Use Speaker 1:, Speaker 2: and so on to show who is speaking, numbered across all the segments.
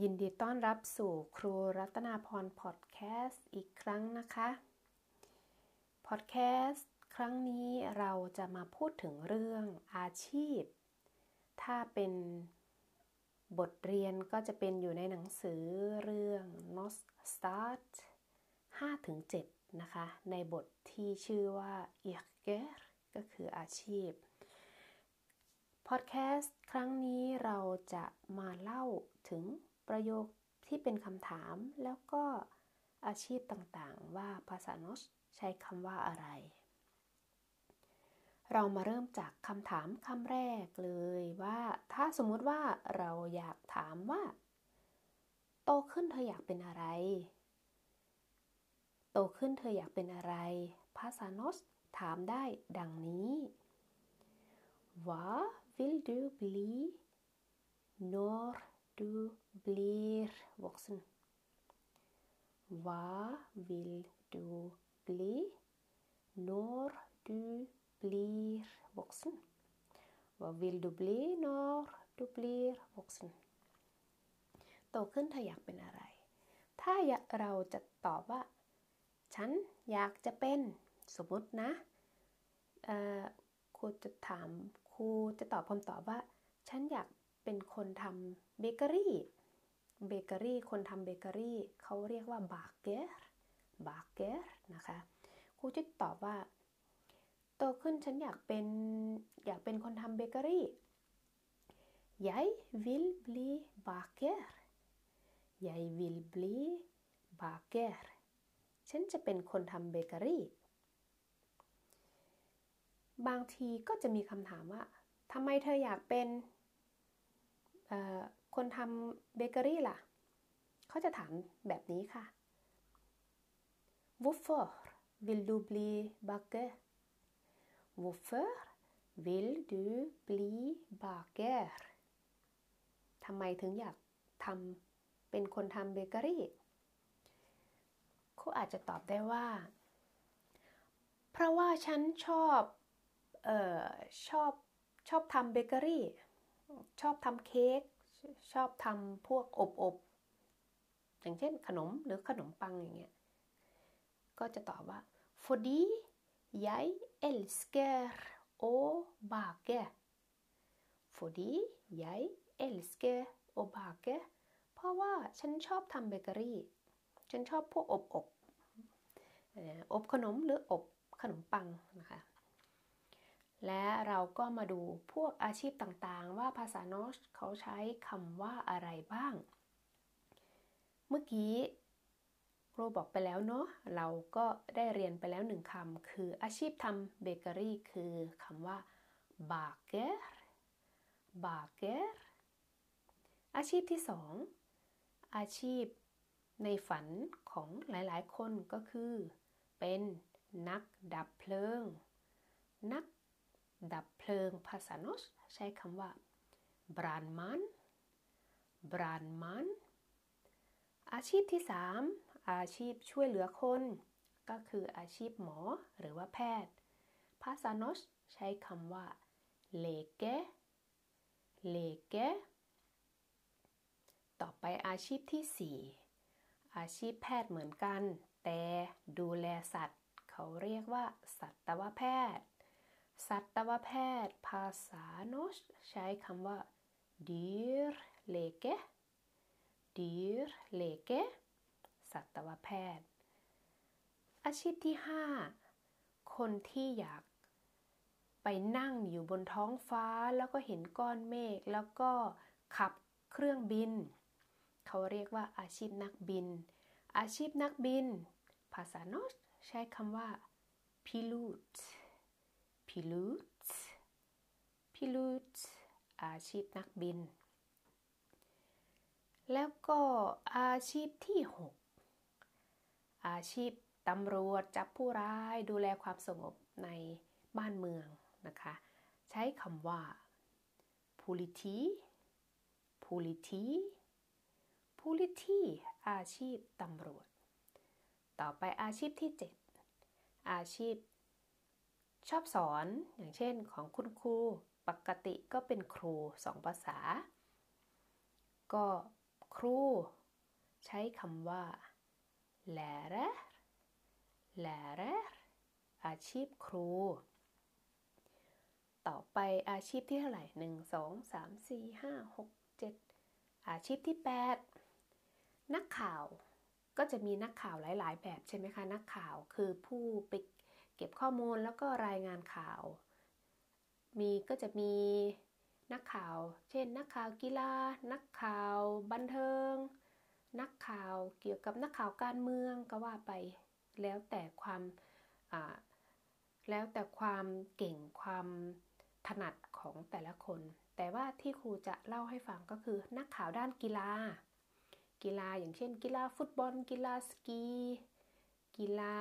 Speaker 1: ยินดีต้อนรับสู่ครูรัตนาพรพอดแคสต์อีกครั้งนะคะพอดแคสต์ครั้งนี้เราจะมาพูดถึงเรื่องอาชีพ ถ้าเป็นบทเรียนก็จะเป็นอยู่ในหนังสือเรื่อง Not Start 5-7 นะคะ ในบทที่ชื่อว่า i r g e r ก็คืออาชีพพอดแคสต์ครั้งนี้เราจะมาเล่าถึง ประโยคที่เป็นคำถามแล้วก็อาชีพต่างๆ ว่าภาษาโนสใช้คำว่าอะไร เรามาเริ่มจากคำถามคำแรกเลยว่า ถ้าสมมุติว่าเราอยากถามว่า โตขึ้นเธออยากเป็นอะไร โตขึ้นเธออยากเป็นอะไร ภาษาโนสถามได้ดังนี้ Vad vill du bli når du blir voksen? Hva vil du bli når du blir voksen? Hva vil du bli når du blir voksen? โตขึ้นเธออยากเป็นอะไร ถ้าเราจะตอบว่า ฉันอยากจะเป็นสมมตินะครูจะถามครูจะตอบคำตอบว่า ฉันอยาก เป็นคนทำเบเกอรี่ เบเกอรี่ คนทำเบเกอรี่เขาเรียกว่า baker baker นะคะครูจะตอบว่า โตขึ้นฉันอยากเป็นอยากเป็นคนทำเบเกอรี่ Jeg vil bli baker Jeg vil bli baker ฉันจะเป็นคนทำเบเกอรี่ บางทีก็จะมีคำถามว่าทำไมเธออยากเป็น คนทำเบเกอรี่ล่ะ เขาจะถามแบบนี้ค่ะ Hvorfor vill du bli baker Hvorfor vill du bli baker ทำไมถึงอยากทำเป็นคนทำเบเกอรี่เขาอาจจะตอบได้ว่า เพราะว่าฉันชอบออชอบ ชอบทำเบเกอรี่ ชอบทำเค้กชอบทำพวกอบๆอย่างเช่นขนมหรือขนมปังอย่างเงี้ยก็จะตอบว่า fordi jeg elsker å bake fordi jeg elsker å bake เพราะว่าฉันชอบทำเบเกอรี่ ฉันชอบพวกอบอบอบขนมหรืออบขนมปังนะคะ และเราก็มาดูพวกอาชีพต่างๆ ว่าภาษาโนชเขาใช้คำว่าอะไรบ้าง เมื่อกี้ครูบอกไปแล้วเนาะเราก็ได้เรียนไปแล้วหนึ่งคำคืออาชีพทำเบเกอรี่คือคำว่า b a k e r b a k e r อาชีพที่สองอาชีพในฝันของหลายๆ คนก็คือ เป็นนักดับเพลิง นัก ดับเพลิงภาษาโนสใช้คำว่า brandman brandman อาชีพที่ 3 อาชีพช่วยเหลือคน ก็คืออาชีพหมอหรือว่าแพทย์ ภาษาโนสใช้คำว่า leke leke ต่อไปอาชีพที่ 4 อาชีพแพทย์เหมือนกัน แต่ดูแลสัตว์ เขาเรียกว่าสัตวแพทย์ สัตวแพทย์ ภาษาโนสใช้คำว่า dyr leke dyr leke สัตวแพทย์ อาชีพที่ 5 คนที่อยากไปนั่งอยู่บนท้องฟ้าแล้วก็เห็นก้อนเมฆแล้วก็ขับเครื่องบิน เขาเรียกว่าอาชีพนักบิน อาชีพนักบิน ภาษาโนสใช้คำว่า pilot พิลูตพิลูตอาชีพนักบิน แล้วก็อาชีพที่ 6 อาชีพตำรวจจับผู้ร้ายดูแลความสงบในบ้านเมืองนะคะ ใช้คำว่า politi politi politi อาชีพตำรวจ ต่อไปอาชีพที่ 7 อาชีพ ชอบสอนอย่างเช่นของคุณครูปกติก็เป็นครูสองภาษา ก็ครู ใช้คำว่า lärare lärare อาชีพครู ต่อไปอาชีพที่เท่าไหร่หนึ่งสองสามสี่ห้าหกเจ็ดอาชีพที่แปดนักข่าวก็จะมีนักข่าวหลาย ๆ แบบใช่ไหมคะ นักข่าวคือผู้ไป เก็บข้อมูลแล้วก็รายงานข่าว มีก็จะมีนักข่าว เช่น นักข่าวกีฬา นักข่าวบันเทิง นักข่าวเกี่ยวกับนักข่าวการเมืองก็ว่าไปแล้วแต่ความแล้วแต่ความเก่งความถนัดของแต่ละคน แต่ว่าที่ครูจะเล่าให้ฟังก็คือนักข่าวด้านกีฬา กีฬาอย่างเช่น กีฬาฟุตบอล กีฬาสกี กีฬา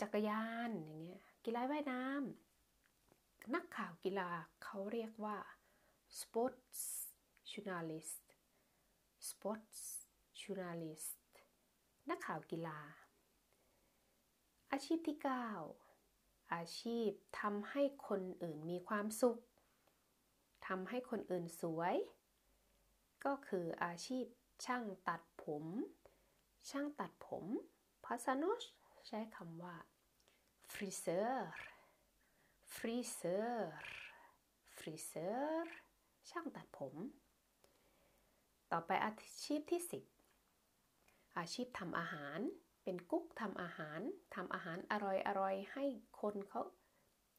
Speaker 1: จักรยานอย่างเงี้ยกีฬาว่ายน้ำนักข่าวกีฬาเขาเรียกว่า sports journalist sports journalist นักข่าวกีฬา อาชีพที่ 9 อาชีพทำให้คนอื่นมีความสุขทำให้คนอื่นสวย ก็คืออาชีพช่างตัดผม ช่างตัดผมภาษาโนช ใช้คำว่า friseur friseur friseur ช่างตัดผม ต่อไปอาชีพที่ 10 อาชีพทำอาหาร เป็นกุ๊กทำอาหารทำอาหารอร่อยๆให้คนเขา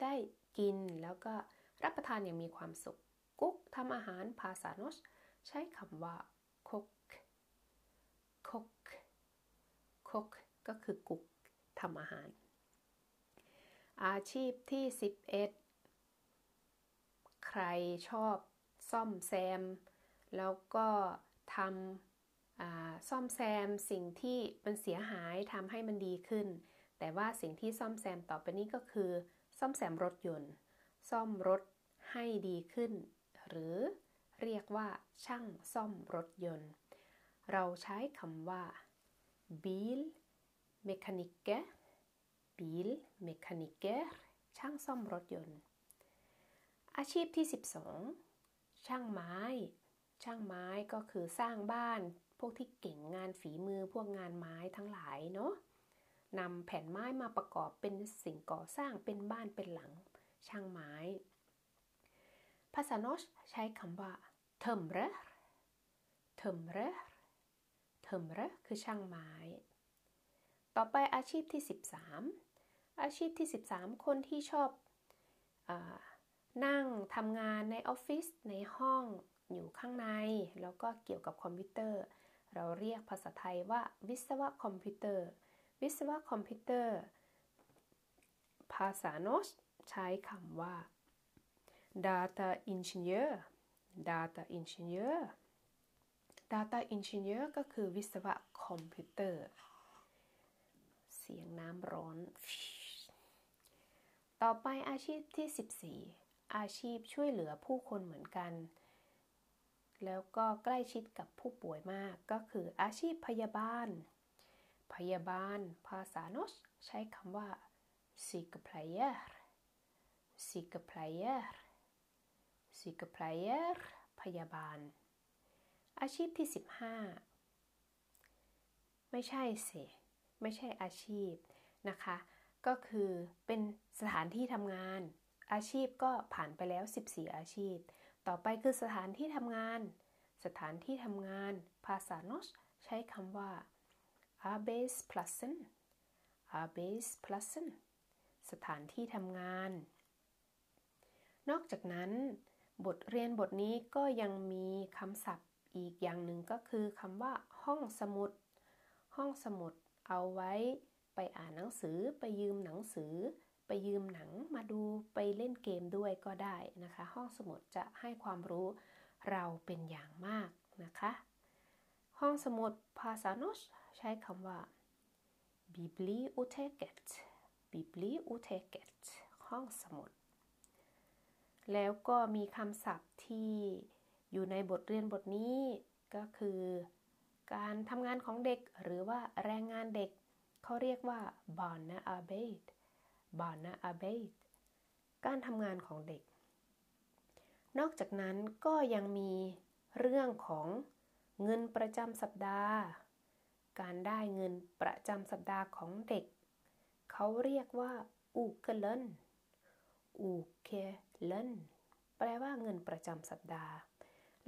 Speaker 1: ได้กินแล้วก็รับประทานอย่างมีความสุข กุ๊กทำอาหารภาษาโนชใช้คำว่าคกคกคกก็คือกุ๊ก ทำอาหาร อาชีพที่ 11 ใครชอบซ่อมแซม แล้วก็ทำซ่อมแซมสิ่งที่มันเสียหายทำให้มันดีขึ้น แต่ว่าสิ่งที่ซ่อมแซมต่อไปนี้ก็คือ ซ่อมแซมรถยนต์ ซ่อมรถให้ดีขึ้น หรือเรียกว่าช่างซ่อมรถยนต์ เราใช้คำว่า bil mekaniker bil mekaniker ช่างซ่อมรถยนต์ อาชีพที่ 12 ช่างไม้ ช่างไม้ก็คือสร้างบ้าน พวกที่เก่งงานฝีมือพวกงานไม้ทั้งหลายเนาะนำแผ่นไม้มาประกอบเป็นสิ่งก่อสร้างเป็นบ้านเป็นหลัง ช่างไม้ ภาษาโนชใช้คำว่า t ö m r e t ö m r e t ö m r e คือช่างไม้ ต่อไปอาชีพที่ 13 อาชีพที่ 13 คนที่ชอบอนั่งทำงานในออฟฟิศในห้องอยู่ข้างใน แล้วก็เกี่ยวกับคอมพิวเตอร์ เราเรียกภาษาไทยว่าวิศวะคอมพิวเตอร์ วิศวะคอมพิวเตอร์ ภาษา norsk ใช้คำว่า dataingeniør dataingeniør data engineer ก็คือวิศวะคอมพิวเตอร์ เสียงน้ำร้อน ต่อไปอาชีพที่ 14 อาชีพช่วยเหลือผู้คนเหมือนกัน แล้วก็ใกล้ชิดกับผู้ป่วยมากก็คืออาชีพพยาบาล พยาบาล ภาษาโนชใช้คำว่า s y k e p l e i e r s y k e p l e i e r s y k e p l e i e r พยาบาล อาชีพที่ 15 ไม่ใช่สิ ไม่ใช่อาชีพนะคะ ก็คือเป็นสถานที่ทำงาน อาชีพก็ผ่านไปแล้ว 14 อาชีพ ต่อไปคือสถานที่ทำงาน สถานที่ทำงาน ภาษาโนชใช้คำว่า arbeidsplassen arbeidsplassen สถานที่ทำงาน นอกจากนั้น บทเรียนบทนี้ก็ยังมีคำศัพท์อีกอย่างหนึ่งก็คือคำว่า ห้องสมุด ห้องสมุด เอาไว้ไปอ่านหนังสือไปยืมหนังสือ ไปยืมหนังมาดูไปเล่นเกมด้วยก็ได้นะคะ ห้องสมุดจะให้ความรู้เราเป็นอย่างมากนะคะ ห้องสมุดภาษาโนชใช้คำว่า biblioteket biblioteket ห้องสมุด แล้วก็มีคำศัพท์ที่อยู่ในบทเรียนบทนี้ก็คือ การทำงานของเด็กหรือว่าแรงงานเด็ก เขาเรียกว่า barnearbeid barnearbeid การทำงานของเด็ก นอกจากนั้นก็ยังมีเรื่องของเงินประจำสัปดาห์ การได้เงินประจำสัปดาห์ของเด็ก เขาเรียกว่า ukelønn ukelønn แปลว่าเงินประจำสัปดาห์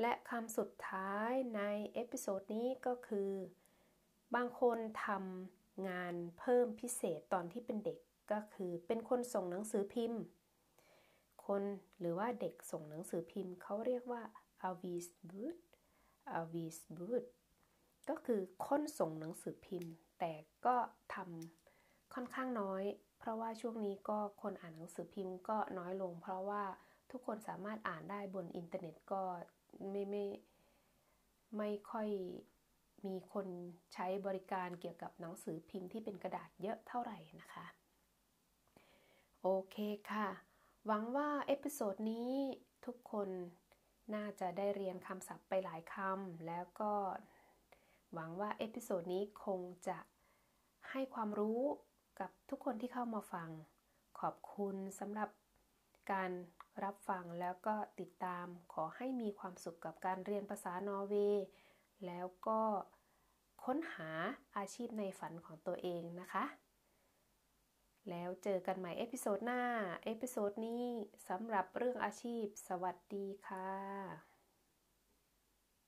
Speaker 1: และคำสุดท้ายใน episode นี้ก็คือ บางคนทำงานเพิ่มพิเศษตอนที่เป็นเด็กก็คือเป็นคนส่งหนังสือพิมพ์ คนหรือว่าเด็กส่งหนังสือพิมพ์เขาเรียกว่า a v i s b u d a v i s b u d ก็คือคนส่งหนังสือพิมพ์ แต่ก็ทำค่อนข้างน้อย เพราะว่าช่วงนี้ก็คนอ่านหนังสือพิมพ์ก็น้อยลง เพราะว่าทุกคนสามารถอ่านได้บนอินเทอร์เน็ตก็ ไม่ไม่ไม่ค่อยมีคนใช้บริการเกี่ยวกับหนังสือพิมพ์ที่เป็นกระดาษเยอะเท่าไหร่นะคะ โอเคค่ะ หวังว่า episode นี้ทุกคนน่าจะได้เรียนคำศัพท์ไปหลายคำแล้วก็หวังว่า episode นี้คงจะให้ความรู้กับทุกคนที่เข้ามาฟัง ขอบคุณสำหรับ การรับฟังแล้วก็ติดตามขอให้มีความสุขกับการเรียนภาษานอร์เวย์แล้วก็ค้นหาอาชีพในฝันของตัวเองนะคะ แล้วเจอกันใหม่ episode หน้า episode นี้สำหรับเรื่องอาชีพ สวัสดีค่ะ